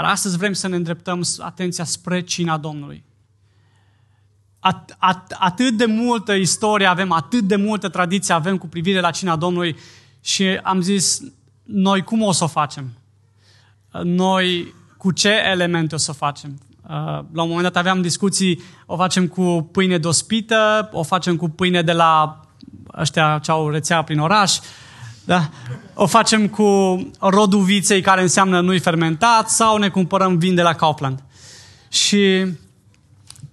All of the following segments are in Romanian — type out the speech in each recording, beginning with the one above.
Dar astăzi vrem să ne îndreptăm atenția spre cina Domnului. At, at, atât de multă istorie avem, atât de multă tradiție avem cu privire la cina Domnului și am zis, noi cum o să o facem? Noi cu ce elemente o să o facem? Uh, la un moment dat aveam discuții, o facem cu pâine dospită, o facem cu pâine de la ăștia ce au rețea prin oraș, da? o facem cu rodul viței care înseamnă nu-i fermentat sau ne cumpărăm vin de la Kaufland. Și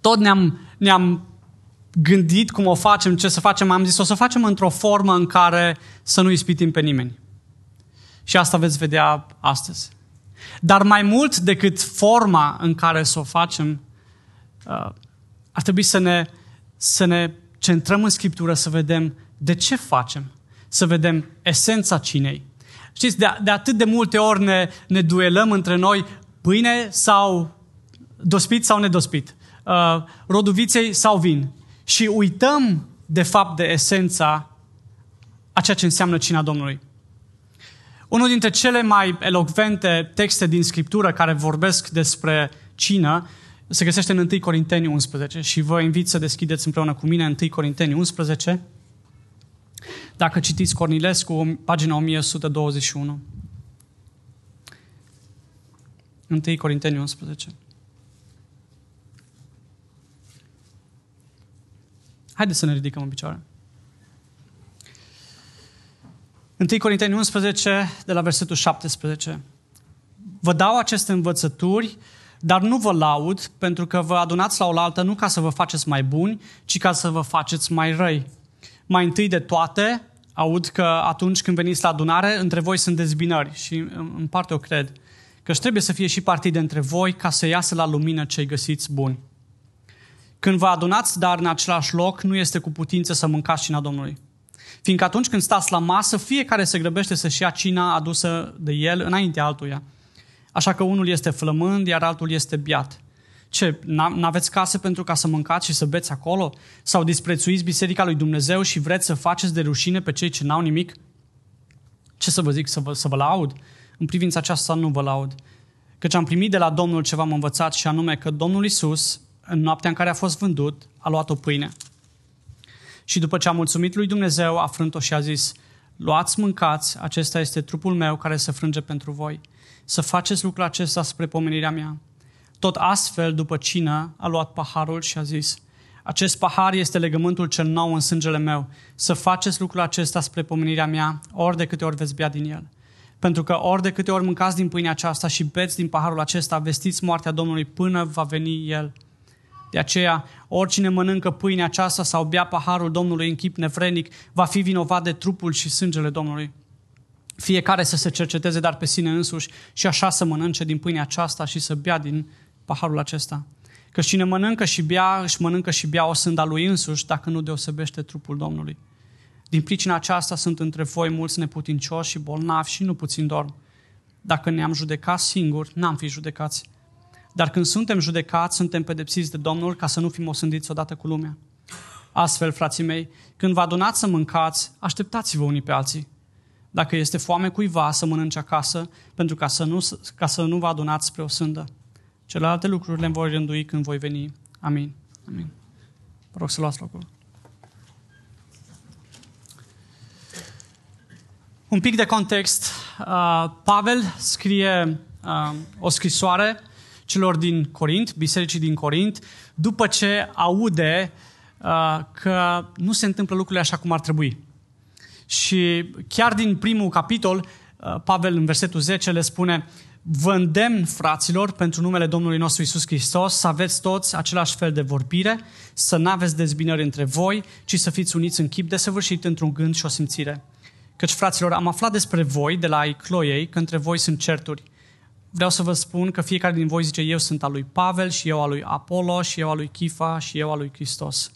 tot ne-am, ne-am gândit cum o facem, ce să facem. Am zis, o să facem într-o formă în care să nu ispitim pe nimeni. Și asta veți vedea astăzi. Dar mai mult decât forma în care să o facem, uh, ar trebui să ne, să ne centrăm în Scriptură, să vedem de ce facem, să vedem esența cinei. Știți, de, de atât de multe ori ne, ne duelăm între noi pâine sau dospit sau nedospit, uh, roduviței sau vin. Și uităm, de fapt, de esența a ceea ce înseamnă cina Domnului. Unul dintre cele mai elocvente texte din Scriptură care vorbesc despre cină se găsește în 1 Corinteni 11 și vă invit să deschideți împreună cu mine 1 Corinteni 11. Dacă citiți Cornilescu, pagina 1121. 1 Corinteni 11. Haideți să ne ridicăm în picioare. 1 Corinteni 11, de la versetul 17. Vă dau aceste învățături, dar nu vă laud, pentru că vă adunați la oaltă nu ca să vă faceți mai buni, ci ca să vă faceți mai răi. Mai întâi de toate, aud că atunci când veniți la adunare, între voi sunt dezbinări și în parte o cred, că trebuie să fie și partide între voi ca să iasă la lumină cei găsiți buni. Când vă adunați, dar în același loc, nu este cu putință să mâncați cina Domnului. Fiindcă atunci când stați la masă, fiecare se grăbește să-și ia cina adusă de el înaintea altuia. Așa că unul este flămând, iar altul este biat. Ce, n-aveți case pentru ca să mâncați și să beți acolo? Sau disprețuiți biserica lui Dumnezeu și vreți să faceți de rușine pe cei ce n-au nimic? Ce să vă zic, să vă, să vă laud? În privința aceasta nu vă laud. Căci am primit de la Domnul ce v-am învățat și anume că Domnul Isus, în noaptea în care a fost vândut, a luat o pâine. Și după ce a mulțumit lui Dumnezeu, a frânt-o și a zis, luați, mâncați, acesta este trupul meu care se frânge pentru voi. Să faceți lucrul acesta spre pomenirea mea. Tot astfel, după cină, a luat paharul și a zis, acest pahar este legământul cel nou în sângele meu. Să faceți lucrul acesta spre pomenirea mea, ori de câte ori veți bea din el. Pentru că ori de câte ori mâncați din pâinea aceasta și beți din paharul acesta, vestiți moartea Domnului până va veni El. De aceea, oricine mănâncă pâinea aceasta sau bea paharul Domnului în chip nevrenic, va fi vinovat de trupul și sângele Domnului. Fiecare să se cerceteze dar pe sine însuși și așa să mănânce din pâinea aceasta și să bea din paharul acesta. Că cine mănâncă și bea, își mănâncă și bea o sânda lui însuși, dacă nu deosebește trupul Domnului. Din pricina aceasta sunt între voi mulți neputincioși și bolnavi și nu puțin dorm. Dacă ne-am judecat singur, n-am fi judecați. Dar când suntem judecați, suntem pedepsiți de Domnul ca să nu fim osândiți odată cu lumea. Astfel, frații mei, când vă adunați să mâncați, așteptați-vă unii pe alții. Dacă este foame cuiva, să mănânce acasă, pentru ca să nu, ca să nu vă adunați spre o sândă. Celelalte lucruri le voi rândui când voi veni. Amin. Amin. Vă rog să luați locul. Un pic de context. Uh, Pavel scrie uh, o scrisoare celor din Corint, bisericii din Corint, după ce aude uh, că nu se întâmplă lucrurile așa cum ar trebui. Și chiar din primul capitol, uh, Pavel în versetul 10 le spune Vă îndemn, fraților, pentru numele Domnului nostru Isus Hristos, să aveți toți același fel de vorbire, să nu aveți dezbinări între voi, ci să fiți uniți în chip desăvârșit într-un gând și o simțire. Căci, fraților, am aflat despre voi, de la Icloiei, că între voi sunt certuri vreau să vă spun că fiecare din voi zice eu sunt al lui Pavel și eu al lui Apollo și eu al lui Chifa și eu al lui Hristos.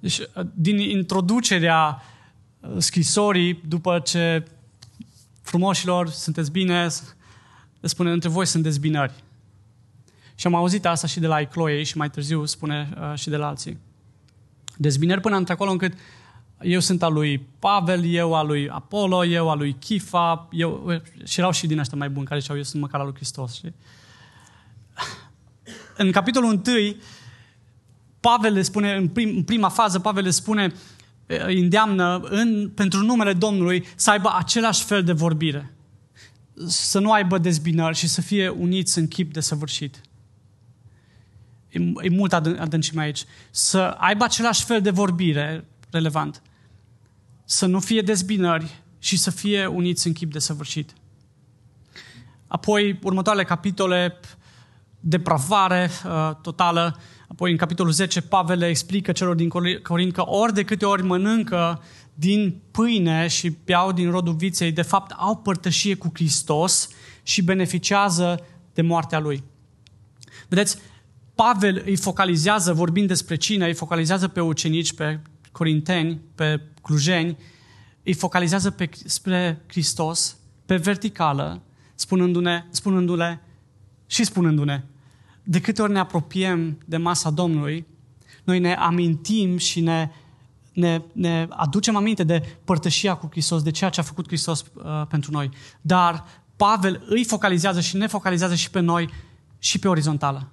Deci, din introducerea uh, scrisorii, după ce frumoșilor, sunteți bine, le spune, între voi sunt dezbinări. Și am auzit asta și de la Icloei și mai târziu spune uh, și de la alții. Dezbinări până într-acolo încât eu sunt al lui Pavel, eu al lui Apollo, eu al lui Chifa, eu, și erau și din ăștia mai buni care ziceau, eu sunt măcar al lui Hristos. Știi? În capitolul 1, Pavel le spune, în, prim, în prima fază, Pavel le spune, îi îndeamnă în, pentru numele Domnului să aibă același fel de vorbire. Să nu aibă dezbinări și să fie uniți în chip de săvârșit. E, e mult adâncime aici. Să aibă același fel de vorbire relevant. Să nu fie dezbinări și să fie uniți în chip de săvârșit. Apoi, următoarele capitole, depravare uh, totală. Apoi, în capitolul 10, Pavel le explică celor din Corint că ori de câte ori mănâncă din pâine și beau din rodul viței, de fapt au părtășie cu Hristos și beneficiază de moartea Lui. Vedeți, Pavel îi focalizează, vorbind despre cine, îi focalizează pe ucenici, pe corinteni, pe clujeni, îi focalizează pe, spre Hristos, pe verticală, spunându-ne, spunându-le și spunându-ne, de câte ori ne apropiem de masa Domnului, noi ne amintim și ne, ne, ne aducem aminte de părtășia cu Hristos, de ceea ce a făcut Hristos uh, pentru noi. Dar Pavel îi focalizează și ne focalizează și pe noi și pe orizontală.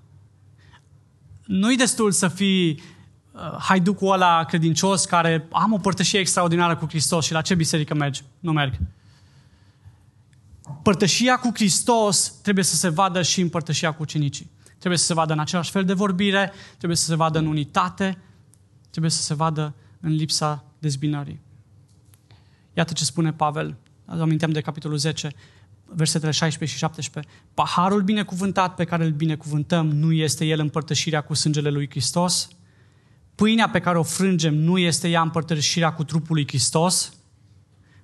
Nu-i destul să fii uh, haiducul ăla credincios care am o părtășie extraordinară cu Hristos și la ce biserică mergi? Nu merg. Părtășia cu Hristos trebuie să se vadă și în părtășia cu ucenicii. Trebuie să se vadă în același fel de vorbire, trebuie să se vadă în unitate, trebuie să se vadă în lipsa dezbinării. Iată ce spune Pavel, aminteam de capitolul 10, versetele 16 și 17. Paharul binecuvântat pe care îl binecuvântăm nu este el împărtășirea cu sângele lui Hristos? Pâinea pe care o frângem nu este ea împărtășirea cu trupul lui Hristos?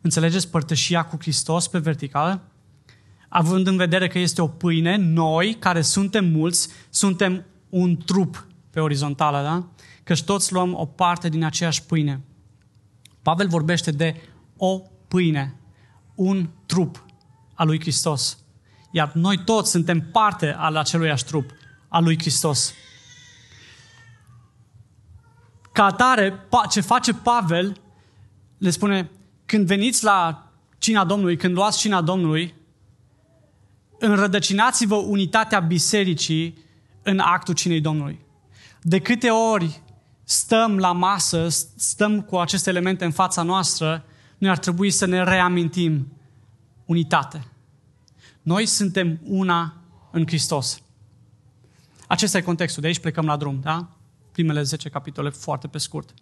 Înțelegeți părtășia cu Hristos pe vertical? Având în vedere că este o pâine, noi, care suntem mulți, suntem un trup pe orizontală, da? Căci toți luăm o parte din aceeași pâine. Pavel vorbește de o pâine, un trup al lui Hristos. Iar noi toți suntem parte al aceluiași trup, al lui Hristos. Ca atare, ce face Pavel, le spune, când veniți la cina Domnului, când luați cina Domnului, înrădăcinați-vă unitatea bisericii în actul cinei Domnului. De câte ori stăm la masă, stăm cu aceste elemente în fața noastră, noi ar trebui să ne reamintim unitate. Noi suntem una în Hristos. Acesta e contextul. De aici plecăm la drum, da? Primele 10 capitole, foarte pe scurt.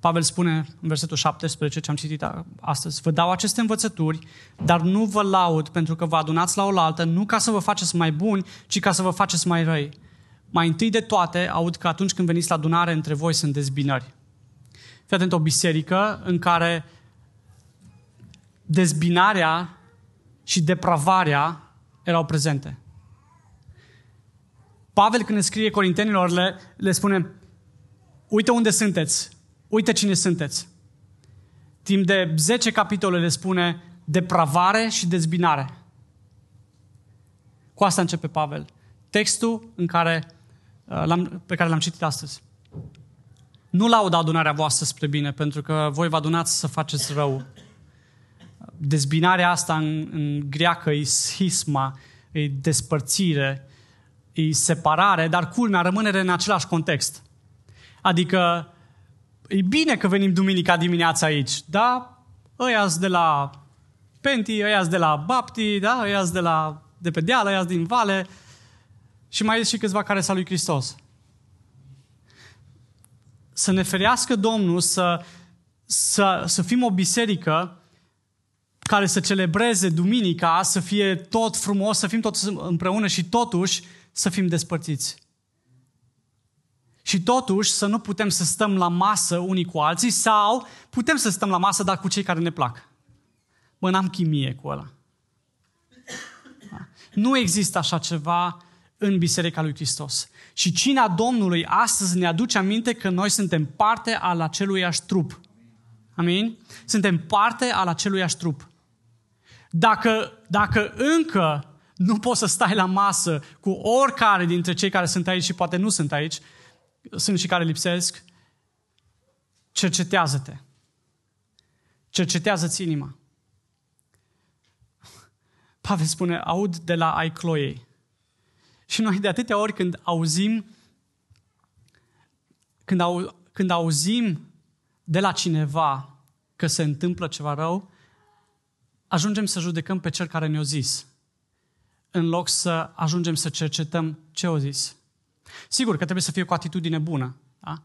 Pavel spune în versetul 17, ce am citit astăzi, vă dau aceste învățături, dar nu vă laud pentru că vă adunați la oaltă, nu ca să vă faceți mai buni, ci ca să vă faceți mai răi. Mai întâi de toate, aud că atunci când veniți la adunare, între voi sunt dezbinări. Fii atent, o biserică în care dezbinarea și depravarea erau prezente. Pavel, când ne scrie Corintenilor, le, le spune, uite unde sunteți, uite cine sunteți. Timp de 10 capitole le spune depravare și dezbinare. Cu asta începe Pavel. Textul în care, uh, l-am, pe care l-am citit astăzi. Nu laud adunarea voastră spre bine, pentru că voi vă adunați să faceți rău. Dezbinarea asta în, în greacă e schisma, e despărțire, e separare, dar culmea rămâne în același context. Adică e bine că venim duminica dimineața aici, da? Ăia de la Penti, ăia de la Bapti, da? ăia de la de pe deal, ăia din Vale și mai și câțiva care s-a lui Hristos. Să ne ferească Domnul să, să, să fim o biserică care să celebreze duminica, să fie tot frumos, să fim toți împreună și totuși să fim despărțiți. Și totuși să nu putem să stăm la masă unii cu alții sau putem să stăm la masă, dar cu cei care ne plac. Bă, n-am chimie cu ăla. Nu există așa ceva în Biserica lui Hristos. Și cina Domnului astăzi ne aduce aminte că noi suntem parte al aceluiași trup. Amin? Suntem parte al aceluiași trup. Dacă, dacă încă nu poți să stai la masă cu oricare dintre cei care sunt aici și poate nu sunt aici, sunt și care lipsesc, cercetează-te. cercetează-ți inima. Pavel spune, aud de la ai cloiei. Și noi de atâtea ori când auzim când, au, când auzim de la cineva că se întâmplă ceva rău, ajungem să judecăm pe cel care ne-a zis, în loc să ajungem să cercetăm ce a zis. Sigur că trebuie să fie cu atitudine bună. Da?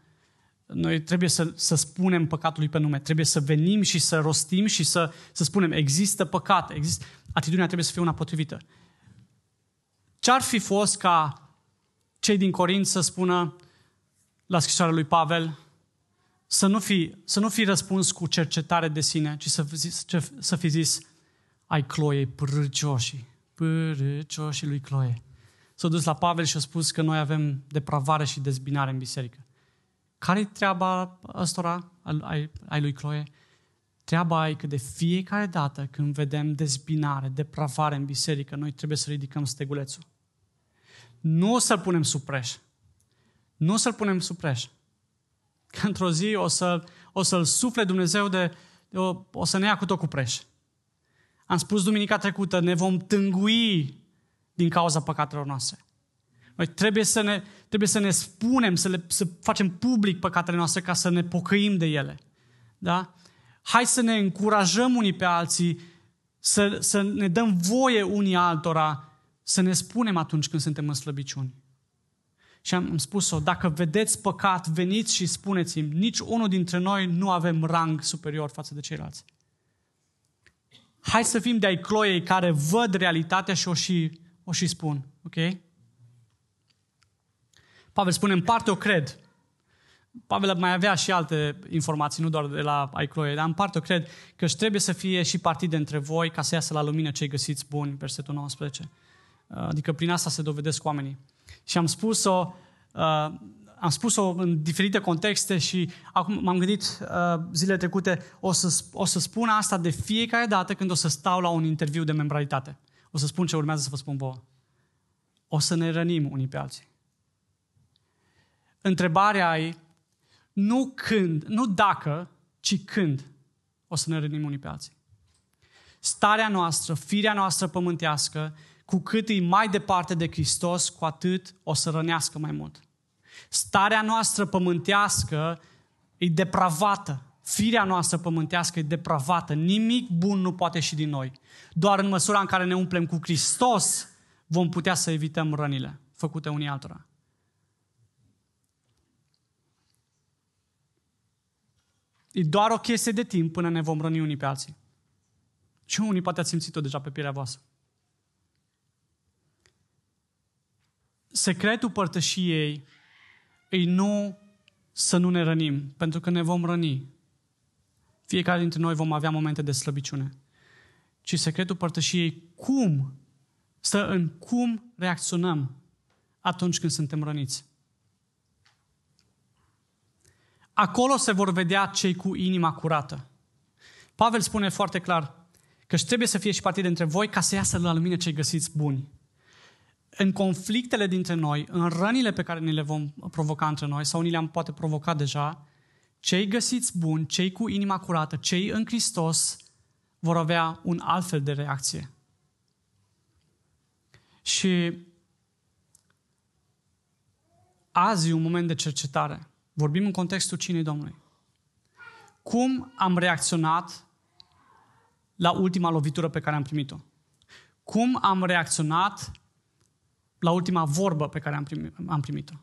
Noi trebuie să, să spunem păcatului pe nume, trebuie să venim și să rostim și să, să spunem există păcat, există... atitudinea trebuie să fie una potrivită. Ce-ar fi fost ca cei din Corint să spună la scrisoarea lui Pavel să nu fi, să nu fi răspuns cu cercetare de sine, ci să, să fi zis ai Chloe, pârâcioșii, pârâcioșii lui Chloe. S-a dus la Pavel și a spus că noi avem depravare și dezbinare în biserică. Care-i treaba ăstora ai, ai lui Chloe? Treaba e că de fiecare dată când vedem dezbinare, depravare în biserică, noi trebuie să ridicăm stegulețul. Nu o să-l punem sub preș. Nu o să-l punem sub preș. Că într-o zi o, să, o să-l sufle Dumnezeu de, de o, o să ne ia cu tot cu preș. Am spus duminica trecută, ne vom tângui din cauza păcatelor noastre. Noi trebuie să ne, trebuie să ne spunem, să, le, să facem public păcatele noastre ca să ne pocăim de ele. Da? Hai să ne încurajăm unii pe alții, să, să ne dăm voie unii altora, să ne spunem atunci când suntem în slăbiciuni. Și am spus-o, dacă vedeți păcat, veniți și spuneți-mi, nici unul dintre noi nu avem rang superior față de ceilalți. Hai să fim de ai cloiei care văd realitatea și o și, o și spun. Ok? Pavel spune, în parte o cred. Pavel mai avea și alte informații, nu doar de la Aicloie, dar în parte o cred că își trebuie să fie și partide între voi ca să iasă la lumină cei găsiți buni, versetul 19. Adică prin asta se dovedesc oamenii. Și am spus-o, uh, am spus-o în diferite contexte și acum m-am gândit uh, zilele trecute, o să, o să spun asta de fiecare dată când o să stau la un interviu de membralitate. O să spun ce urmează să vă spun vouă. O să ne rănim unii pe alții. Întrebarea e nu când, nu dacă, ci când o să ne rănim unii pe alții. Starea noastră, firea noastră pământească cu cât e mai departe de Hristos, cu atât o să rănească mai mult. Starea noastră pământească e depravată. Firea noastră pământească e depravată. Nimic bun nu poate și din noi. Doar în măsura în care ne umplem cu Hristos, vom putea să evităm rănile făcute unii altora. E doar o chestie de timp până ne vom răni unii pe alții. Și unii poate ați simțit-o deja pe pielea voastră. secretul părtășiei e nu să nu ne rănim, pentru că ne vom răni. Fiecare dintre noi vom avea momente de slăbiciune. Ci secretul părtășiei cum stă în cum reacționăm atunci când suntem răniți. Acolo se vor vedea cei cu inima curată. Pavel spune foarte clar că trebuie să fie și partide între voi ca să iasă la lumină cei găsiți buni în conflictele dintre noi, în rănile pe care ne le vom provoca între noi, sau ni le-am poate provoca deja, cei găsiți buni, cei cu inima curată, cei în Hristos, vor avea un alt fel de reacție. Și azi e un moment de cercetare. Vorbim în contextul cinei Domnului. Cum am reacționat la ultima lovitură pe care am primit-o? Cum am reacționat la ultima vorbă pe care am, primit, am primit-o.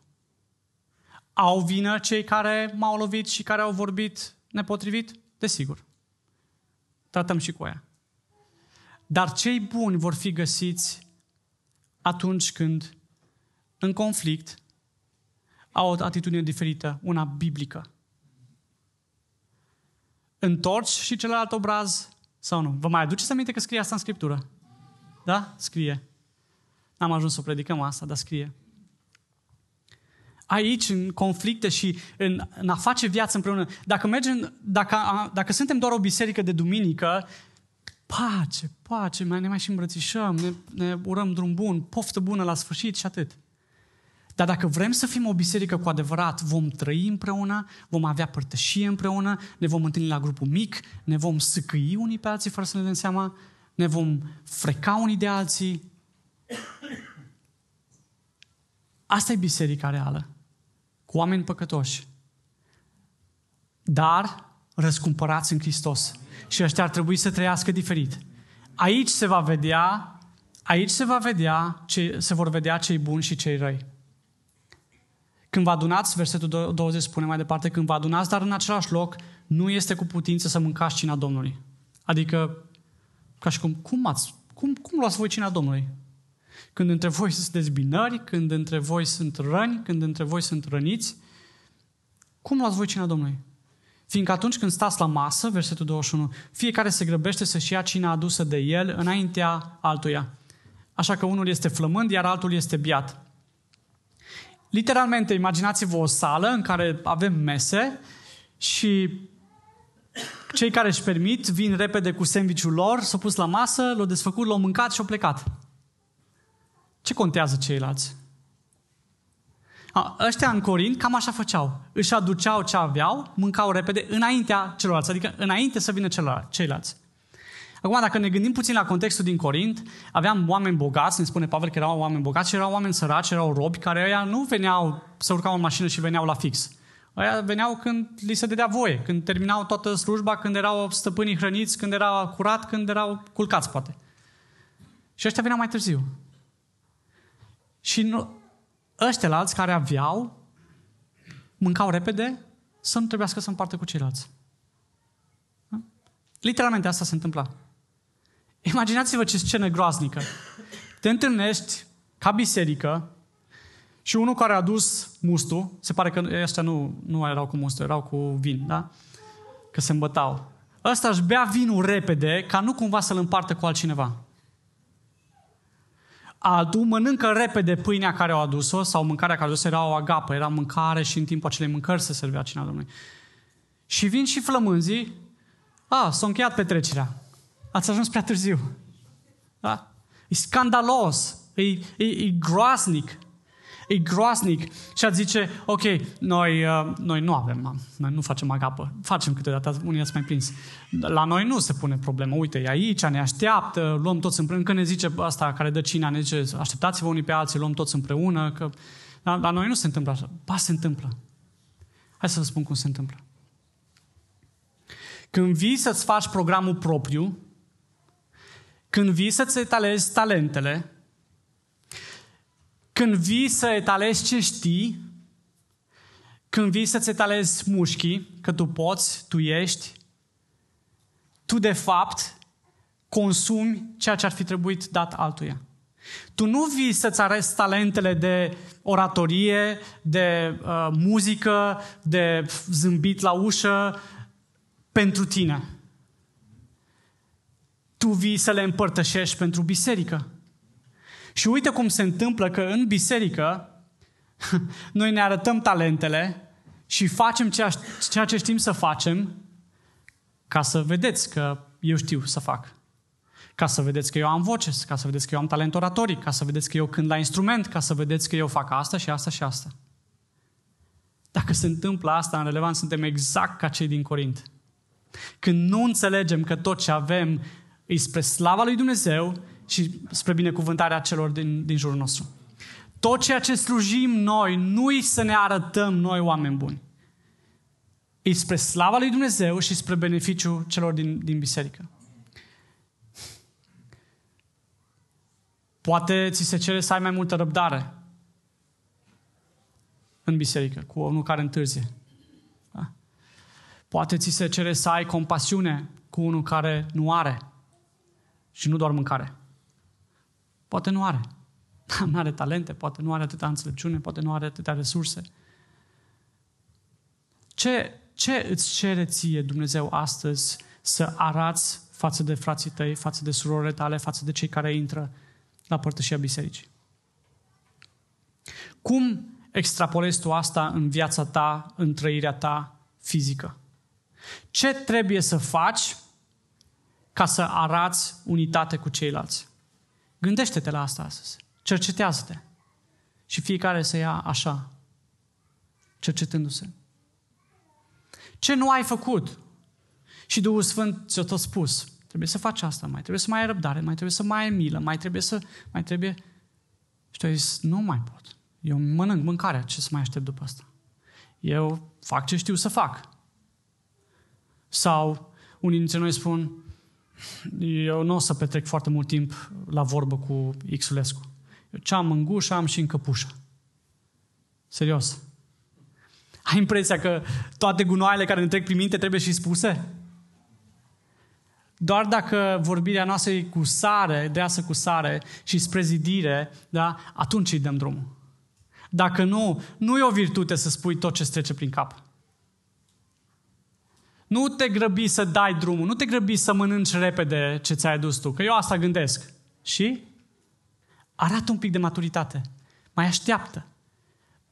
Au vină cei care m-au lovit și care au vorbit nepotrivit? Desigur. Tratăm și cu aia. Dar cei buni vor fi găsiți atunci când, în conflict, au o atitudine diferită, una biblică. Întorci și celălalt obraz sau nu? Vă mai aduceți aminte că scrie asta în Scriptură? Da? Scrie. N-am ajuns să predicăm asta, dar scrie. Aici, în conflicte și în, în a face viață împreună, dacă mergem, dacă, dacă suntem doar o biserică de duminică, pace, pace, mai ne mai și îmbrățișăm, ne, ne urăm drum bun, poftă bună la sfârșit și atât. Dar dacă vrem să fim o biserică cu adevărat, vom trăi împreună, vom avea părtășie împreună, ne vom întâlni la grupul mic, ne vom săcăi unii pe alții fără să ne dăm seama, ne vom freca unii de alții. Asta e biserica reală, cu oameni păcătoși, dar răscumpărați în Hristos. Și ăștia ar trebui să trăiască diferit. Aici se va vedea, aici se va vedea, ce, se vor vedea cei buni și cei răi. Când vă adunați, versetul 20 spune mai departe, când vă adunați, dar în același loc, nu este cu putință să mâncați cina Domnului. Adică, ca și cum, cum, ați, cum, cum luați voi cina Domnului? Când între voi sunt dezbinări, când între voi sunt răni, când între voi sunt răniți, cum luați voi cina Domnului? Fiindcă atunci când stați la masă, versetul 21, fiecare se grăbește să-și ia cina adusă de el înaintea altuia. Așa că unul este flămând, iar altul este biat. Literalmente, imaginați-vă o sală în care avem mese și cei care își permit vin repede cu sandvișul lor, s-au pus la masă, l-au desfăcut, l-au mâncat și au plecat. Ce contează ceilalți? A, ăștia în Corint cam așa făceau. Își aduceau ce aveau, mâncau repede înaintea celorlalți, adică înainte să vină ceilalți. Acum, dacă ne gândim puțin la contextul din Corint, aveam oameni bogați, ne spune Pavel că erau oameni bogați și erau oameni săraci, erau robi, care ăia nu veneau să urcau în mașină și veneau la fix. Ăia veneau când li se dădea voie, când terminau toată slujba, când erau stăpânii hrăniți, când era curat, când erau culcați, poate. Și ăștia veneau mai târziu. Și nu, ăștia alți care aveau, mâncau repede, să nu trebuiască să împartă cu ceilalți. Literalmente asta se întâmpla. Imaginați-vă ce scenă groaznică. Te întâlnești ca biserică și unul care a adus mustul, se pare că ăștia nu, nu erau cu mustul, erau cu vin, da? Că se îmbătau. Ăsta își bea vinul repede ca nu cumva să-l împartă cu altcineva. Altul mănâncă repede pâinea care au adus-o sau mâncarea care au adus-o era o agapă, era mâncare și în timpul acelei mâncări se servea cina Domnului. Și vin și flămânzii, a, s-a încheiat petrecerea. Ați ajuns prea târziu. Da? E scandalos, e, e, e groaznic. E groaznic. Și ați zice, ok, noi, uh, noi nu avem, noi nu facem agapă. Facem câteodată, unii ați mai prins. La noi nu se pune problemă. Uite, e aici, ne așteaptă, luăm toți împreună. Când ne zice asta care dă cina, ne zice, așteptați-vă unii pe alții, luăm toți împreună. Că... La, la noi nu se întâmplă așa. Ba, se întâmplă. Hai să vă spun cum se întâmplă. Când vii să-ți faci programul propriu, când vii să-ți etalezi talentele, când vii să etalezi ce știi, când vii să-ți etalezi mușchii, că tu poți, tu ești, tu de fapt consumi ceea ce ar fi trebuit dat altuia. Tu nu vii să-ți arăți talentele de oratorie, de uh, muzică, de zâmbit la ușă pentru tine tu vii să le împărtășești pentru biserică. Și uite cum se întâmplă că în biserică noi ne arătăm talentele și facem ceea, ceea ce știm să facem ca să vedeți că eu știu să fac. Ca să vedeți că eu am voce, ca să vedeți că eu am talent oratoric, ca să vedeți că eu cânt la instrument, ca să vedeți că eu fac asta și asta și asta. Dacă se întâmplă asta, în relevant, suntem exact ca cei din Corint. Când nu înțelegem că tot ce avem e spre slava lui Dumnezeu și spre binecuvântarea celor din, din jurul nostru. Tot ceea ce slujim noi, nu-i să ne arătăm noi oameni buni. E spre slava lui Dumnezeu și spre beneficiul celor din, din biserică. Poate ți se cere să ai mai multă răbdare în biserică, cu unul care întârzie. Da? Poate ți se cere să ai compasiune cu unul care nu are. Și nu doar mâncare. Poate nu are. Nu are talente, poate nu are atâta înțelepciune, poate nu are atâtea resurse. Ce, ce îți cere ție Dumnezeu astăzi să arați față de frații tăi, față de surorile tale, față de cei care intră la părtășia bisericii? Cum extrapolezi tu asta în viața ta, în trăirea ta fizică? Ce trebuie să faci ca să arați unitate cu ceilalți. Gândește-te la asta astăzi. Cercetează-te. Și fiecare să ia așa, cercetându-se. Ce nu ai făcut? Și Duhul Sfânt ți-a tot spus. Trebuie să faci asta, mai trebuie să mai ai răbdare, mai trebuie să mai ai milă, mai trebuie să... Mai trebuie... Și tu ai zis, nu mai pot. Eu mănânc mâncarea, ce să mai aștept după asta? Eu fac ce știu să fac. Sau unii dintre noi spun, eu nu o să petrec foarte mult timp la vorbă cu Xulescu. Eu ce am în gușă, am și în căpușă. Serios. Ai impresia că toate gunoaiele care ne trec prin minte trebuie și spuse? Doar dacă vorbirea noastră e cu sare, deasă cu sare și spre zidire, da, atunci îi dăm drumul. Dacă nu, nu e o virtute să spui tot ce trece prin cap. Nu te grăbi să dai drumul, nu te grăbi să mănânci repede ce ți-ai adus tu, că eu asta gândesc. Și arată un pic de maturitate. Mai așteaptă.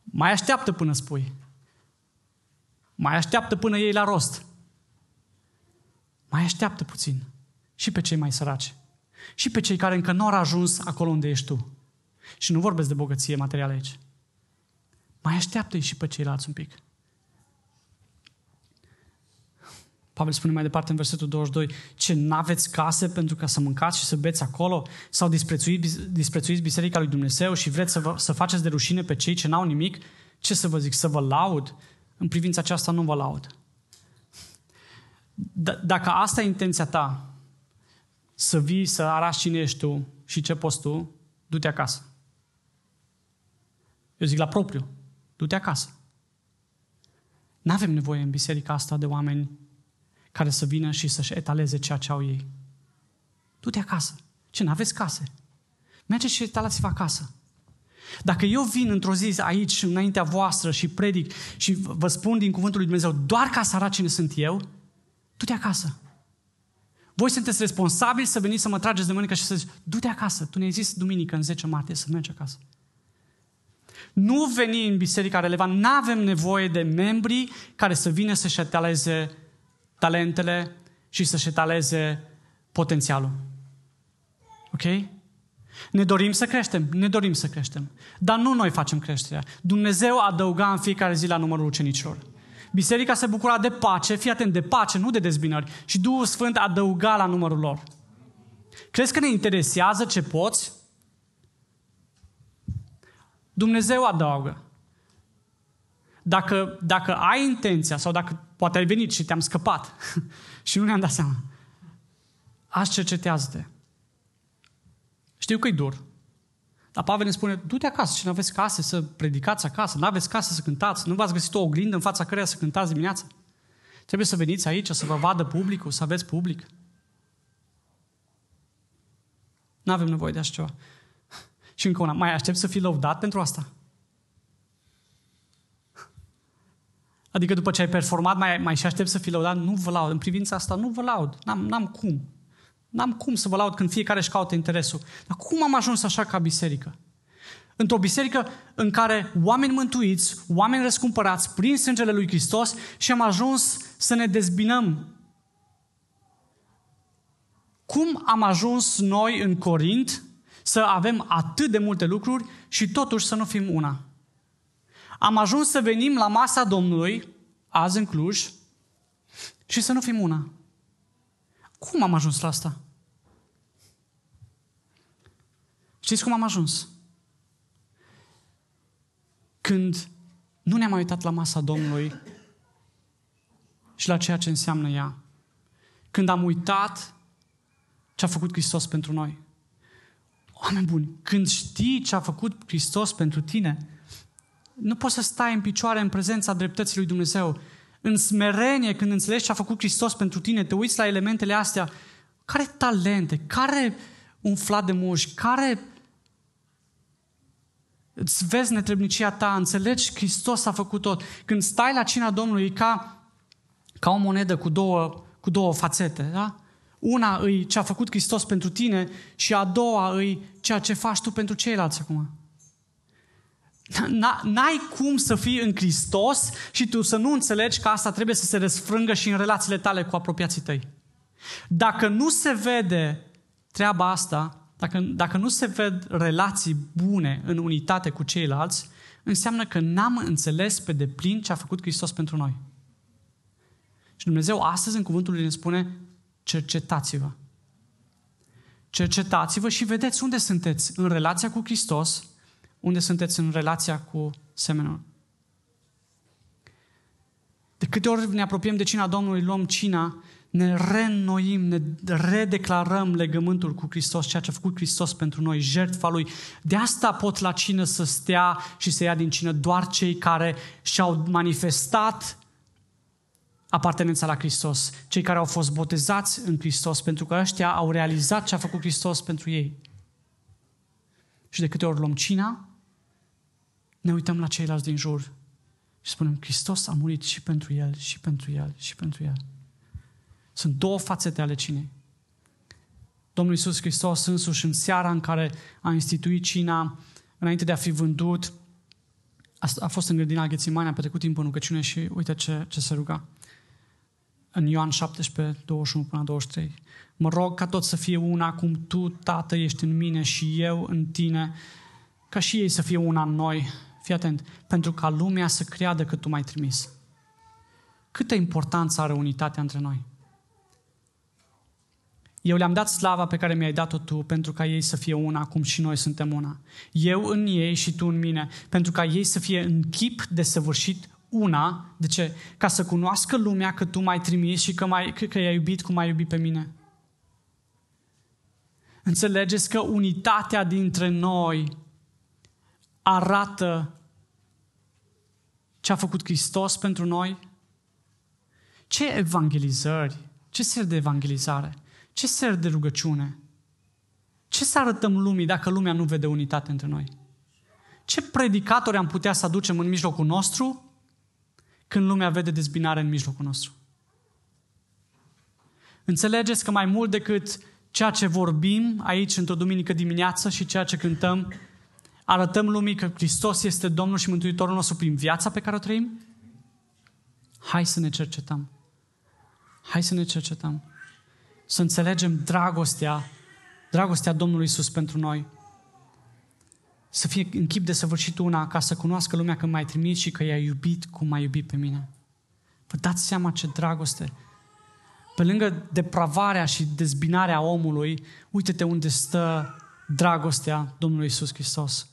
Mai așteaptă până spui. Mai așteaptă până iei la rost. Mai așteaptă puțin. Și pe cei mai săraci. Și pe cei care încă nu au ajuns acolo unde ești tu. Și nu vorbesc de bogăție materială aici. Mai așteaptă-i și pe ceilalți un pic. Pavel spune mai departe în versetul 22, ce n-aveți case pentru ca să mâncați și să beți acolo? Sau disprețuiți, disprețuiți biserica lui Dumnezeu și vreți să, vă, să faceți de rușine pe cei ce n-au nimic? Ce să vă zic? Să vă laud? În privința aceasta nu vă laud. D- dacă asta e intenția ta, să vii, să arăți cine ești tu și ce poți tu, du-te acasă. Eu zic la propriu, du-te acasă. Nu avem nevoie în biserica asta de oameni care să vină și să-și etaleze ceea ce au ei. Du-te acasă. Ce, n-aveți case? Mergeți și etalați-vă acasă. Dacă eu vin într-o zi aici, înaintea voastră și predic și vă spun din cuvântul lui Dumnezeu doar ca să arăt cine sunt eu, du-te acasă. Voi sunteți responsabili să veniți să mă trageți de mânecă și să zici, du-te acasă. Tu ne-ai zis duminică în 10 martie să mergi acasă. Nu veni în biserica relevant. Nu avem nevoie de membri care să vină să-și etaleze talentele și să-și etaleze potențialul. Ok? Ne dorim să creștem, ne dorim să creștem. Dar nu noi facem creșterea. Dumnezeu adăuga în fiecare zi la numărul ucenicilor. Biserica se bucura de pace, fii atent, de pace, nu de dezbinări. Și Duhul Sfânt adăuga la numărul lor. Crezi că ne interesează ce poți? Dumnezeu adaugă. Dacă, dacă ai intenția sau dacă poate ai venit și te-am scăpat și nu ne-am dat seama, aș cercetează-te. Știu că e dur. Dar Pavel ne spune, du-te acasă și nu aveți case să predicați acasă, nu aveți case să cântați, nu v-ați găsit o oglindă în fața căreia să cântați dimineața. Trebuie să veniți aici, să vă vadă publicul, să aveți public. Nu avem nevoie de așa ceva. Și încă una, mai aștept să fii lăudat pentru asta? Adică după ce ai performat, mai, mai și aștept să fii lăudat? Nu vă laud. În privința asta nu vă laud. N-am, n-am cum. N-am cum să vă laud când fiecare își caută interesul. Dar cum am ajuns așa ca biserică? Într-o biserică în care oameni mântuiți, oameni răscumpărați prin sângele lui Hristos și am ajuns să ne dezbinăm. Cum am ajuns noi în Corint să avem atât de multe lucruri și totuși să nu fim una? Am ajuns să venim la masa Domnului, azi în Cluj, și să nu fim una. Cum am ajuns la asta? Știți cum am ajuns? Când nu ne-am mai uitat la masa Domnului și la ceea ce înseamnă ea. Când am uitat ce a făcut Hristos pentru noi. Oameni buni, când știi ce a făcut Hristos pentru tine, nu poți să stai în picioare în prezența dreptății lui Dumnezeu. În smerenie, când înțelegi ce a făcut Hristos pentru tine, te uiți la elementele astea. Care talente, care umflat de muși, care îți vezi netrebnicia ta, înțelegi Hristos a făcut tot. Când stai la cina Domnului, e ca, ca o monedă cu două, cu două fațete, da? Una îi ce a făcut Hristos pentru tine și a doua îi ceea ce faci tu pentru ceilalți acum. N-ai cum să fii în Hristos și tu să nu înțelegi că asta trebuie să se răsfrângă și în relațiile tale cu apropiații tăi. Dacă nu se vede treaba asta, dacă, dacă nu se ved relații bune în unitate cu ceilalți, înseamnă că n-am înțeles pe deplin ce a făcut Hristos pentru noi. Și Dumnezeu astăzi în cuvântul lui ne spune, cercetați-vă. Cercetați-vă și vedeți unde sunteți în relația cu Hristos, unde sunteți în relația cu semenul. De câte ori ne apropiem de cina Domnului, luăm cina, ne reînnoim, ne redeclarăm legământul cu Hristos, ceea ce a făcut Hristos pentru noi, jertfa Lui. De asta pot la cină să stea și să ia din cină doar cei care și-au manifestat apartenența la Hristos, cei care au fost botezați în Hristos, pentru că ăștia au realizat ce a făcut Hristos pentru ei. Și de câte ori luăm cina, ne uităm la ceilalți din jur și spunem, Hristos a murit și pentru el, și pentru el, și pentru el. Sunt două fațete ale cinei. Domnul Iisus Hristos însuși în seara în care a instituit cina, înainte de a fi vândut, a, fost în grădina Ghețimani, a petrecut timp în rugăciune și uite ce, ce se ruga. În Ioan 17, 21 până 23. Mă rog ca tot să fie una cum Tu, Tată, ești în mine și eu în Tine, ca și ei să fie una în noi. Fii atent, pentru ca lumea să creadă că Tu m-ai trimis. Câtă importanță are unitatea între noi? Eu le-am dat slava pe care mi-ai dat-o tu pentru ca ei să fie una, cum și noi suntem una. Eu în ei și tu în mine, pentru ca ei să fie în chip de săvârșit una. De ce? Ca să cunoască lumea că tu m-ai trimis și că, m-ai, că, că i-ai iubit cum ai iubit pe mine. Înțelegeți că unitatea dintre noi arată ce a făcut Hristos pentru noi? Ce evangelizări? Ce ser de evangelizare? Ce ser de rugăciune? Ce să arătăm lumii dacă lumea nu vede unitate între noi? Ce predicatori am putea să aducem în mijlocul nostru când lumea vede dezbinare în mijlocul nostru? Înțelegeți că mai mult decât ceea ce vorbim aici într-o duminică dimineață și ceea ce cântăm, arătăm lumii că Hristos este Domnul și Mântuitorul nostru prin viața pe care o trăim? Hai să ne cercetăm. Hai să ne cercetăm să înțelegem dragostea, dragostea Domnului Isus pentru noi. Să fie în chip de săvârșit una, ca să cunoască lumea că m-ai trimis și că i-a iubit cum m-ai iubit pe mine. Vă dați seama ce dragoste. Pe lângă depravarea și dezbinarea omului, uite-te unde stă dragostea Domnului Isus Hristos.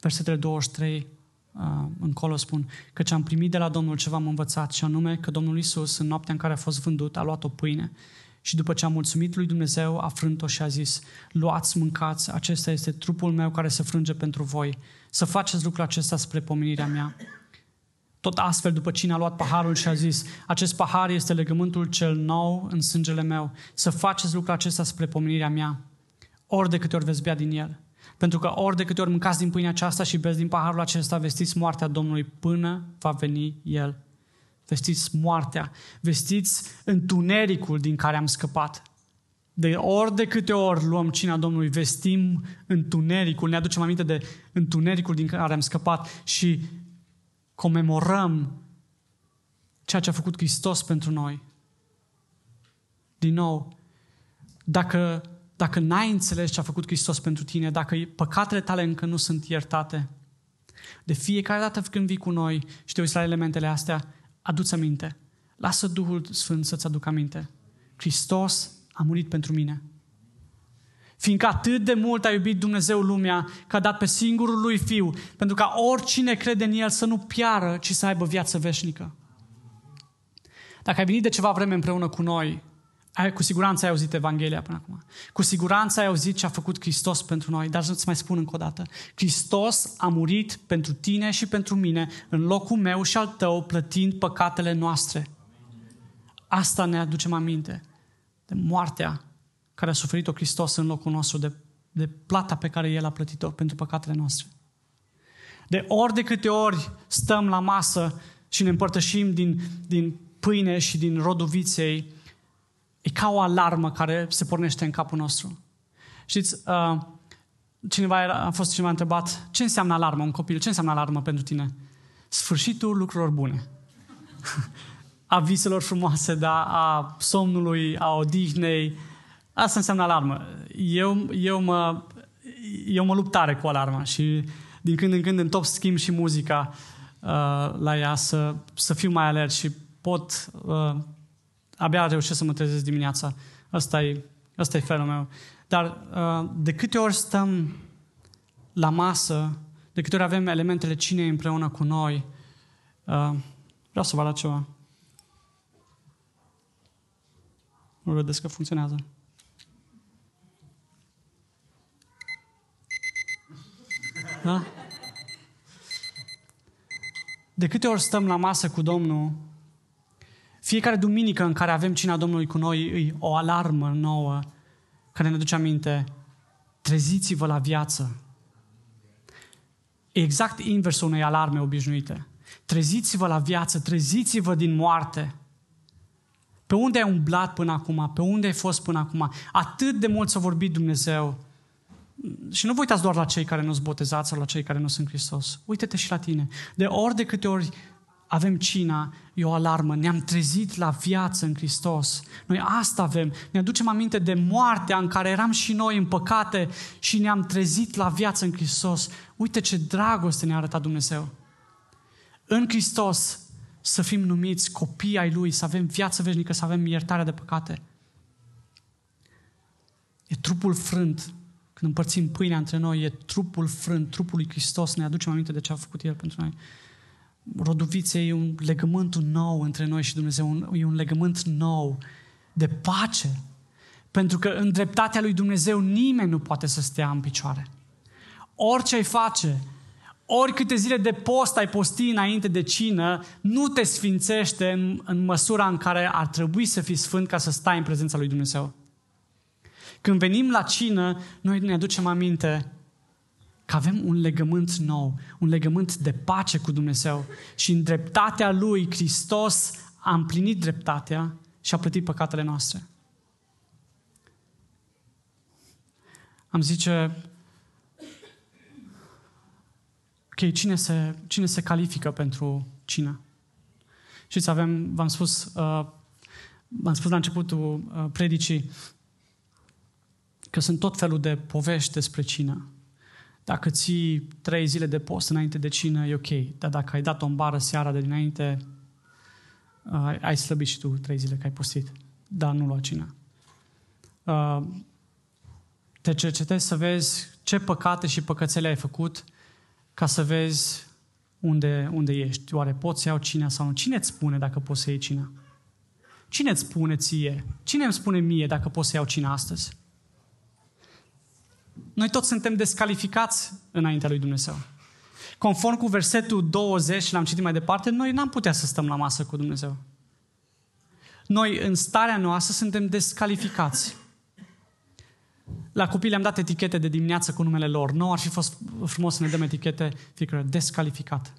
Versetele 23 uh, încolo spun că ce am primit de la Domnul ce v-am învățat și anume că Domnul Isus în noaptea în care a fost vândut a luat o pâine și după ce a mulțumit lui Dumnezeu a frânt-o și a zis luați, mâncați, acesta este trupul meu care se frânge pentru voi. Să faceți lucrul acesta spre pomenirea mea. Tot astfel, după cine a luat paharul și a zis, acest pahar este legământul cel nou în sângele meu. Să faceți lucrul acesta spre pomenirea mea. Ori de câte ori veți bea din el. Pentru că ori de câte ori mâncați din pâinea aceasta și beți din paharul acesta, vestiți moartea Domnului până va veni El. Vestiți moartea, vestiți întunericul din care am scăpat. De ori de câte ori luăm cina Domnului, vestim întunericul, ne aducem aminte de întunericul din care am scăpat și comemorăm ceea ce a făcut Hristos pentru noi. Din nou, dacă dacă n-ai înțeles ce a făcut Hristos pentru tine, dacă păcatele tale încă nu sunt iertate, de fiecare dată când vii cu noi și te uiți la elementele astea, adu-ți aminte. Lasă Duhul Sfânt să-ți aducă aminte. Hristos a murit pentru mine. Fiindcă atât de mult a iubit Dumnezeu lumea că a dat pe singurul lui Fiu, pentru ca oricine crede în El să nu piară, ci să aibă viață veșnică. Dacă ai venit de ceva vreme împreună cu noi, ai, cu siguranță ai auzit Evanghelia până acum. Cu siguranță ai auzit ce a făcut Hristos pentru noi, dar să-ți mai spun încă o dată. Hristos a murit pentru tine și pentru mine în locul meu și al tău, plătind păcatele noastre. Asta ne aducem aminte de moartea care a suferit-o Hristos în locul nostru, de, de plata pe care El a plătit-o pentru păcatele noastre. De ori de câte ori stăm la masă și ne împărtășim din, din pâine și din rodul viței, E ca o alarmă care se pornește în capul nostru. Știți, uh, cineva era, a fost cineva întrebat, ce înseamnă alarmă, un copil, ce înseamnă alarmă pentru tine? Sfârșitul lucrurilor bune. a viselor frumoase, da, a somnului, a odihnei, Asta înseamnă alarmă. Eu, eu, mă, eu mă lupt tare cu alarma și din când în când în top schimb și muzica uh, la ea să, să fiu mai alert și pot, uh, abia reușesc să mă trezesc dimineața. Asta e, asta e felul meu. Dar uh, de câte ori stăm la masă, de câte ori avem elementele cinei împreună cu noi, uh, vreau să vă arăt ceva. Nu vedeți că funcționează. Da? De câte ori stăm la masă cu Domnul, fiecare duminică în care avem cina Domnului cu noi, e o alarmă nouă care ne duce aminte, treziți-vă la viață. E exact inversul unei alarme obișnuite. Treziți-vă la viață, treziți-vă din moarte. Pe unde ai umblat până acum? Pe unde ai fost până acum? Atât de mult s-a vorbit Dumnezeu. Și nu vă uitați doar la cei care nu sunt botezați sau la cei care nu sunt Hristos. Uită-te și la tine. De ori de câte ori avem cina, e o alarmă. Ne-am trezit la viață în Hristos. Noi asta avem. Ne aducem aminte de moartea în care eram și noi în păcate și ne-am trezit la viață în Hristos. Uite ce dragoste ne-a arătat Dumnezeu. În Hristos să fim numiți copii ai Lui, să avem viață veșnică, să avem iertarea de păcate. E trupul frânt. Când împărțim pâinea între noi, e trupul frânt, trupul lui Hristos. Ne aducem aminte de ce a făcut El pentru noi. Roduvițe e un legământ nou între noi și Dumnezeu, e un legământ nou de pace. Pentru că în dreptatea lui Dumnezeu nimeni nu poate să stea în picioare. Orice ai face, oricâte zile de post ai posti înainte de cină, nu te sfințește în, în măsura în care ar trebui să fii sfânt ca să stai în prezența lui Dumnezeu. Când venim la cină, noi ne aducem aminte că avem un legământ nou, un legământ de pace cu Dumnezeu și în dreptatea Lui, Hristos a împlinit dreptatea și a plătit păcatele noastre. Am zice, ok, cine se, cine se califică pentru cină? Știți, avem, v-am spus, uh, v-am spus la începutul uh, predicii că sunt tot felul de povești despre cină. Dacă ții trei zile de post înainte de cină, e ok. Dar dacă ai dat o bară seara de dinainte, uh, ai slăbit și tu trei zile că ai postit. Dar nu lua cină. Uh, te cercetezi să vezi ce păcate și păcățele ai făcut ca să vezi unde, unde ești. Oare poți să iau cina sau nu? Cine îți spune dacă poți să iei cina? Cine îți spune ție? Cine îmi spune mie dacă poți să iau cina astăzi? Noi toți suntem descalificați înaintea lui Dumnezeu. Conform cu versetul 20, l-am citit mai departe, noi n-am putea să stăm la masă cu Dumnezeu. Noi, în starea noastră, suntem descalificați. La copii le-am dat etichete de dimineață cu numele lor. Nu ar fi fost frumos să ne dăm etichete fiecare descalificat.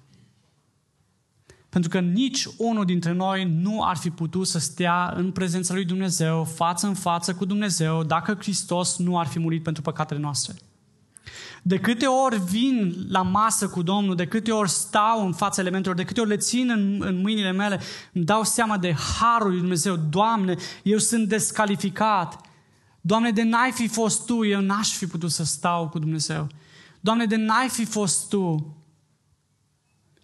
Pentru că nici unul dintre noi nu ar fi putut să stea în prezența lui Dumnezeu, față în față cu Dumnezeu, dacă Hristos nu ar fi murit pentru păcatele noastre. De câte ori vin la masă cu Domnul, de câte ori stau în fața elementelor, de câte ori le țin în, în mâinile mele, îmi dau seama de harul lui Dumnezeu. Doamne, eu sunt descalificat. Doamne, de n-ai fi fost Tu, eu n-aș fi putut să stau cu Dumnezeu. Doamne, de n-ai fi fost Tu,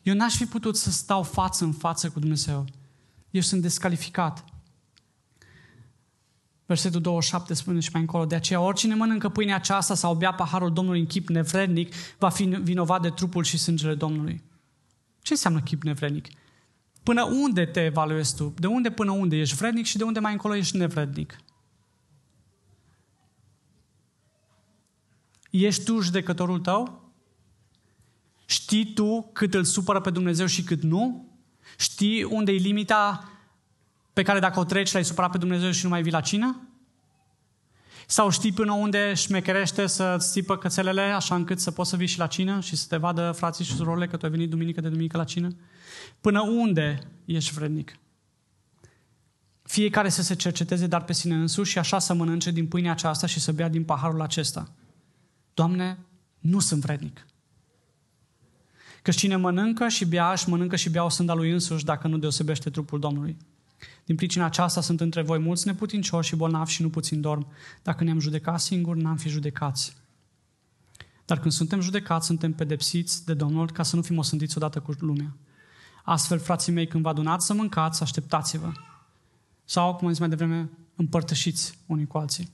eu n-aș fi putut să stau față în față cu Dumnezeu. Eu sunt descalificat. Versetul 27 spune și mai încolo, de aceea oricine mănâncă pâinea aceasta sau bea paharul Domnului în chip nevrednic, va fi vinovat de trupul și sângele Domnului. Ce înseamnă chip nevrednic? Până unde te evaluezi tu? De unde până unde ești vrednic și de unde mai încolo ești nevrednic? Ești tu judecătorul tău? Știi tu cât îl supără pe Dumnezeu și cât nu? Știi unde e limita pe care dacă o treci l-ai supărat pe Dumnezeu și nu mai vii la cină? Sau știi până unde șmecherește să-ți țipă cățelele așa încât să poți să vii și la cină și să te vadă frații și surorile că tu ai venit duminică de duminică la cină? Până unde ești vrednic? Fiecare să se cerceteze dar pe sine însuși și așa să mănânce din pâinea aceasta și să bea din paharul acesta. Doamne, nu sunt vrednic. Că cine mănâncă și bea, și mănâncă și bea o sânda lui însuși dacă nu deosebește trupul Domnului. Din pricina aceasta sunt între voi mulți neputincioși și bolnavi și nu puțin dorm. Dacă ne-am judecat singuri, n-am fi judecați. Dar când suntem judecați, suntem pedepsiți de Domnul ca să nu fim osândiți odată cu lumea. Astfel, frații mei, când vă adunați să mâncați, așteptați-vă. Sau, cum am zis mai devreme, împărtășiți unii cu alții.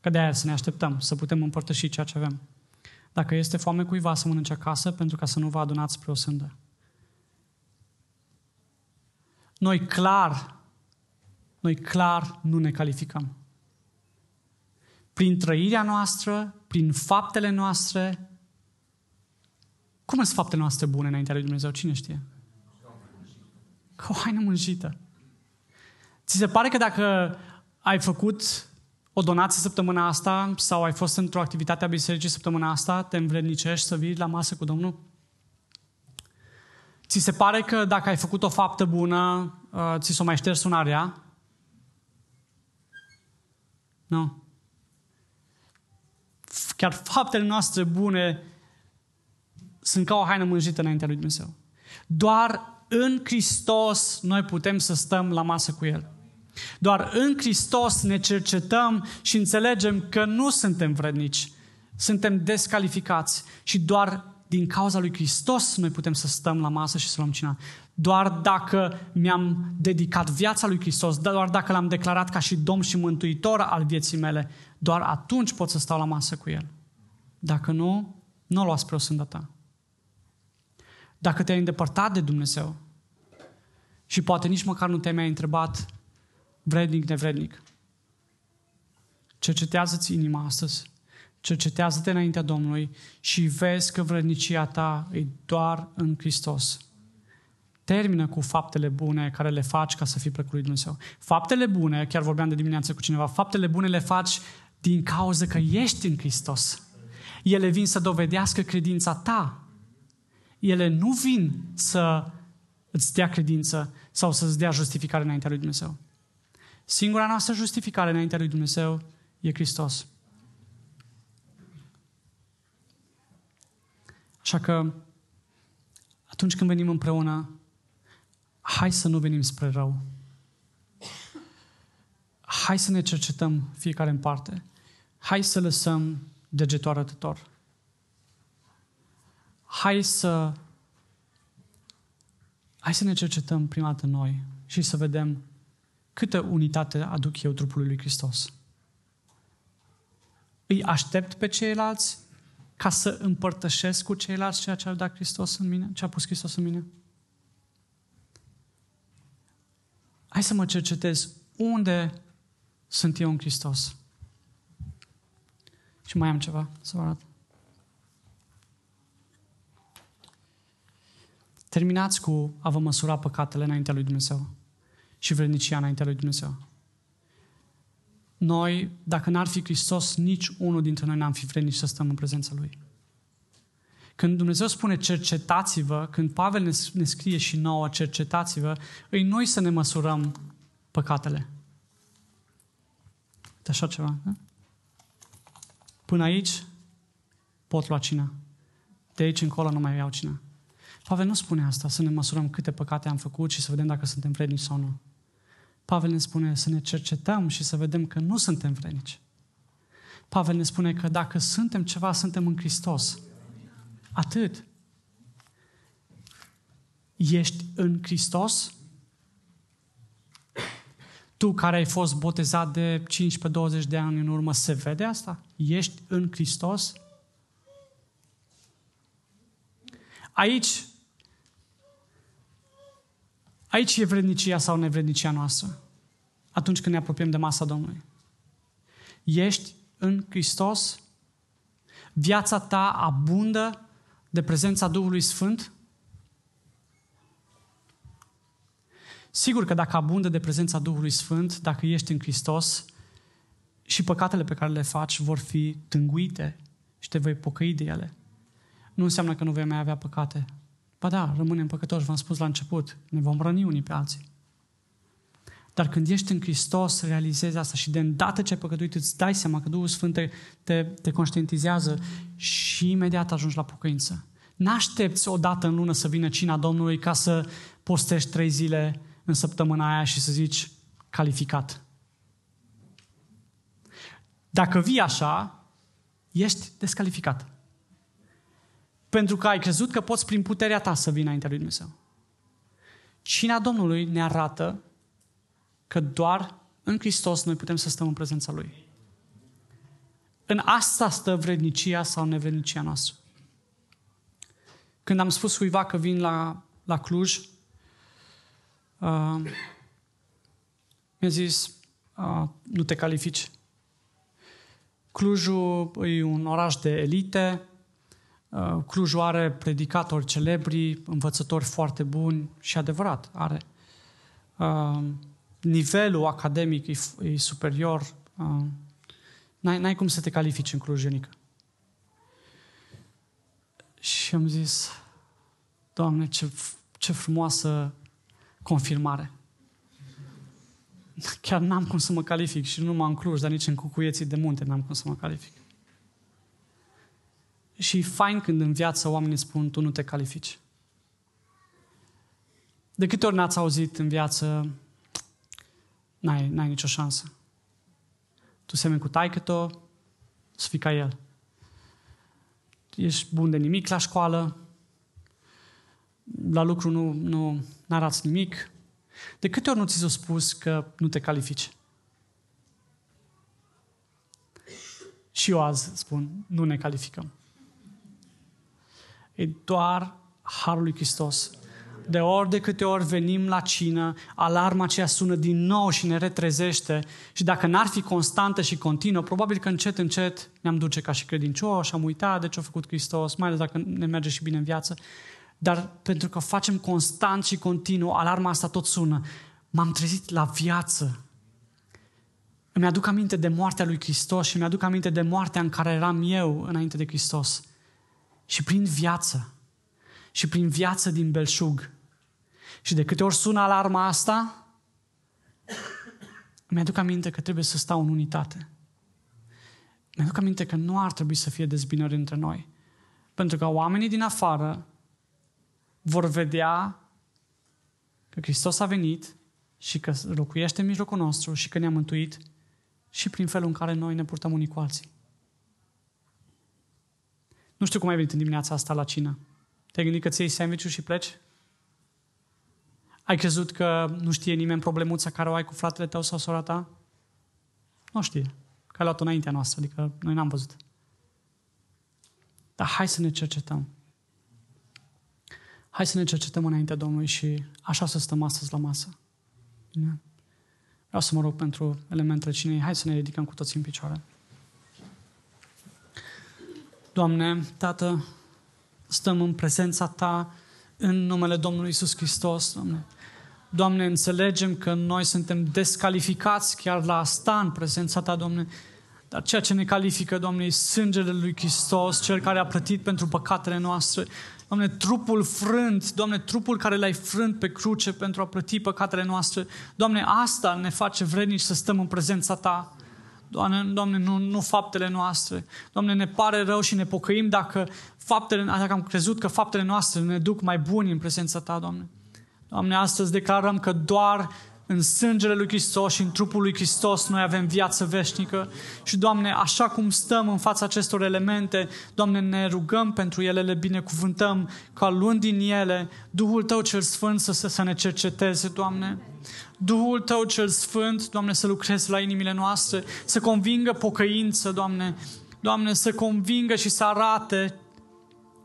Că de aia să ne așteptăm, să putem împărtăși ceea ce avem. Dacă este foame cuiva să mănânce acasă, pentru ca să nu vă adunați spre o sândă. Noi clar, noi clar nu ne calificăm. Prin trăirea noastră, prin faptele noastre, cum sunt faptele noastre bune înaintea lui Dumnezeu? Cine știe? Ca o haină mânjită. Ți se pare că dacă ai făcut o donație săptămâna asta sau ai fost într-o activitate a bisericii săptămâna asta, te învrednicești să vii la masă cu Domnul? Ți se pare că dacă ai făcut o faptă bună, uh, ți s-o mai șters una rea? Nu. Chiar faptele noastre bune sunt ca o haină mânjită înaintea lui Dumnezeu. Doar în Hristos noi putem să stăm la masă cu El. Doar în Hristos ne cercetăm și înțelegem că nu suntem vrednici, suntem descalificați și doar din cauza lui Hristos noi putem să stăm la masă și să luăm cina. Doar dacă mi-am dedicat viața lui Hristos, doar dacă l-am declarat ca și Domn și Mântuitor al vieții mele, doar atunci pot să stau la masă cu El. Dacă nu, nu o lua spre o sândă ta. Dacă te-ai îndepărtat de Dumnezeu și poate nici măcar nu te-ai mai întrebat vrednic, nevrednic. Cercetează-ți inima astăzi. Cercetează-te înaintea Domnului și vezi că vrednicia ta e doar în Hristos. Termină cu faptele bune care le faci ca să fii plăcut lui Dumnezeu. Faptele bune, chiar vorbeam de dimineață cu cineva, faptele bune le faci din cauza că ești în Hristos. Ele vin să dovedească credința ta. Ele nu vin să îți dea credință sau să îți dea justificare înaintea lui Dumnezeu. Singura noastră justificare înaintea lui Dumnezeu e Hristos. Așa că atunci când venim împreună, hai să nu venim spre rău. Hai să ne cercetăm fiecare în parte. Hai să lăsăm degetul arătător. Hai să hai să ne cercetăm prima dată noi și să vedem câtă unitate aduc eu trupului lui Hristos. Îi aștept pe ceilalți ca să împărtășesc cu ceilalți ceea ce a dat Hristos în mine, ce a pus Hristos în mine? Hai să mă cercetez unde sunt eu în Hristos. Și mai am ceva să vă arăt. Terminați cu a vă măsura păcatele înaintea lui Dumnezeu și vrednicia înaintea lui Dumnezeu. Noi, dacă n-ar fi Hristos, nici unul dintre noi n-am fi vrednici să stăm în prezența Lui. Când Dumnezeu spune cercetați-vă, când Pavel ne, ne scrie și nouă cercetați-vă, îi noi să ne măsurăm păcatele. De așa ceva. Da? Până aici pot lua cina. De aici încolo nu mai iau cina. Pavel nu spune asta, să ne măsurăm câte păcate am făcut și să vedem dacă suntem vrednici sau nu. Pavel ne spune să ne cercetăm și să vedem că nu suntem vrednici. Pavel ne spune că dacă suntem ceva, suntem în Hristos. Atât. Ești în Hristos? Tu care ai fost botezat de 15-20 de ani în urmă, se vede asta? Ești în Hristos? Aici Aici e vrednicia sau nevrednicia noastră. Atunci când ne apropiem de masa Domnului. Ești în Hristos? Viața ta abundă de prezența Duhului Sfânt? Sigur că dacă abundă de prezența Duhului Sfânt, dacă ești în Hristos, și păcatele pe care le faci vor fi tânguite și te vei pocăi de ele. Nu înseamnă că nu vei mai avea păcate. Ba da, rămânem păcătoși, v-am spus la început. Ne vom răni unii pe alții. Dar când ești în Hristos, realizezi asta și de îndată ce ai păcătuit, îți dai seama că Duhul Sfânt te, te, te conștientizează și imediat ajungi la pocăință. N-aștepți o dată în lună să vină cina Domnului ca să postești trei zile în săptămâna aia și să zici calificat. Dacă vii așa, ești descalificat. Pentru că ai crezut că poți prin puterea ta să vii înaintea lui Dumnezeu. Cina Domnului ne arată că doar în Hristos noi putem să stăm în prezența Lui. În asta stă vrednicia sau nevrednicia noastră. Când am spus cuiva că vin la, la Cluj, uh, mi-a zis, uh, nu te califici. Clujul e un oraș de elite, uh, Clujul are predicatori celebri, învățători foarte buni și adevărat, are. Uh, nivelul academic e, e superior. Uh, n-ai, n-ai cum să te califici în Cluj, Ionică. Și am zis, Doamne, ce, ce frumoasă confirmare. Chiar n-am cum să mă calific și nu numai în Cluj, dar nici în cucuieții de munte n-am cum să mă calific. Și e fain când în viață oamenii spun, tu nu te califici. De câte ori n-ați auzit în viață, n-ai, n-ai nicio șansă. Tu semeni cu taică să fii ca el. Ești bun de nimic la școală, la lucru nu, nu arăți nimic. De câte ori nu ți s-a spus că nu te califici? Și eu azi spun, nu ne calificăm. E doar Harul lui Hristos. De ori de câte ori venim la cină, alarma aceea sună din nou și ne retrezește și dacă n-ar fi constantă și continuă, probabil că încet, încet ne-am duce ca și credincioși, am uitat de ce a făcut Hristos, mai ales dacă ne merge și bine în viață. Dar pentru că facem constant și continuu, alarma asta tot sună. M-am trezit la viață. Îmi aduc aminte de moartea lui Hristos și îmi aduc aminte de moartea în care eram eu înainte de Hristos. Și prin viață, și prin viață din belșug. Și de câte ori sună alarma asta, îmi aduc aminte că trebuie să stau în unitate. Mi aduc aminte că nu ar trebui să fie dezbinări între noi. Pentru că oamenii din afară vor vedea că Hristos a venit și că locuiește în mijlocul nostru și că ne-a mântuit și prin felul în care noi ne purtăm unii cu alții. Nu știu cum ai venit în dimineața asta la cină. Te-ai gândit că ți iei sandwich și pleci? Ai crezut că nu știe nimeni problemuța care o ai cu fratele tău sau sora ta? Nu știe. Că ai luat-o înaintea noastră, adică noi n-am văzut. Dar hai să ne cercetăm. Hai să ne cercetăm înaintea Domnului și așa să stăm astăzi la masă. Bine? Vreau să mă rog pentru elementele cinei. Hai să ne ridicăm cu toții în picioare. Doamne, Tată, stăm în prezența Ta, în numele Domnului Isus Hristos, Doamne. Doamne, înțelegem că noi suntem descalificați chiar la asta în prezența Ta, Doamne. Dar ceea ce ne califică, Doamne, e sângele lui Hristos, Cel care a plătit pentru păcatele noastre. Doamne, trupul frânt, Doamne, trupul care l-ai frânt pe cruce pentru a plăti păcatele noastre. Doamne, asta ne face vrednici să stăm în prezența Ta. Doamne, Doamne nu, nu faptele noastre. Doamne, ne pare rău și ne pocăim dacă, faptele, dacă am crezut că faptele noastre ne duc mai buni în prezența Ta, Doamne. Doamne, astăzi declarăm că doar în sângele lui Hristos și în trupul lui Hristos noi avem viață veșnică. Și, Doamne, așa cum stăm în fața acestor elemente, Doamne, ne rugăm pentru ele, le binecuvântăm, ca luând din ele Duhul Tău cel Sfânt să, să ne cerceteze, Doamne. Duhul Tău cel Sfânt, Doamne, să lucrezi la inimile noastre, să convingă pocăință, Doamne, Doamne, să convingă și să arate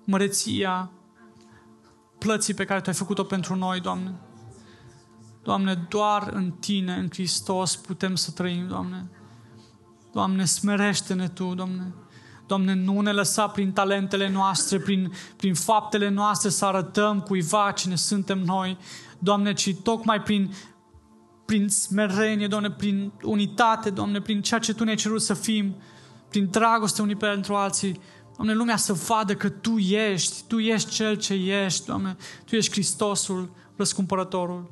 măreția plății pe care Tu ai făcut-o pentru noi, Doamne. Doamne, doar în Tine, în Hristos, putem să trăim, Doamne. Doamne, smerește-ne Tu, Doamne. Doamne, nu ne lăsa prin talentele noastre, prin, prin faptele noastre să arătăm cuiva cine suntem noi, Doamne, ci tocmai prin, prin smerenie, Doamne, prin unitate, Doamne, prin ceea ce Tu ne-ai cerut să fim, prin dragoste unii pentru alții, Doamne, lumea să vadă că Tu ești, Tu ești Cel ce ești, Doamne, Tu ești Hristosul, răscumpărătorul.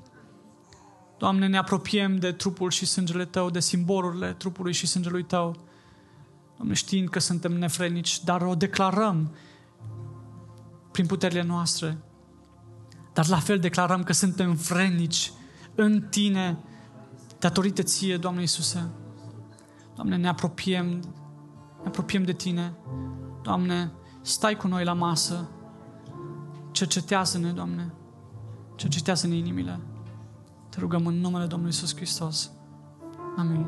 Doamne, ne apropiem de trupul și sângele Tău, de simbolurile trupului și sângelui Tău. Doamne, știind că suntem nefrenici, dar o declarăm prin puterile noastre. Dar la fel declarăm că suntem vrenici în Tine, datorită Ție, Doamne Iisuse. Doamne, ne apropiem, ne apropiem de Tine. Doamne, stai cu noi la masă. Cercetează-ne, Doamne. Cercetează-ne inimile. Te rugăm în numele Domnului Iisus Hristos. Amin.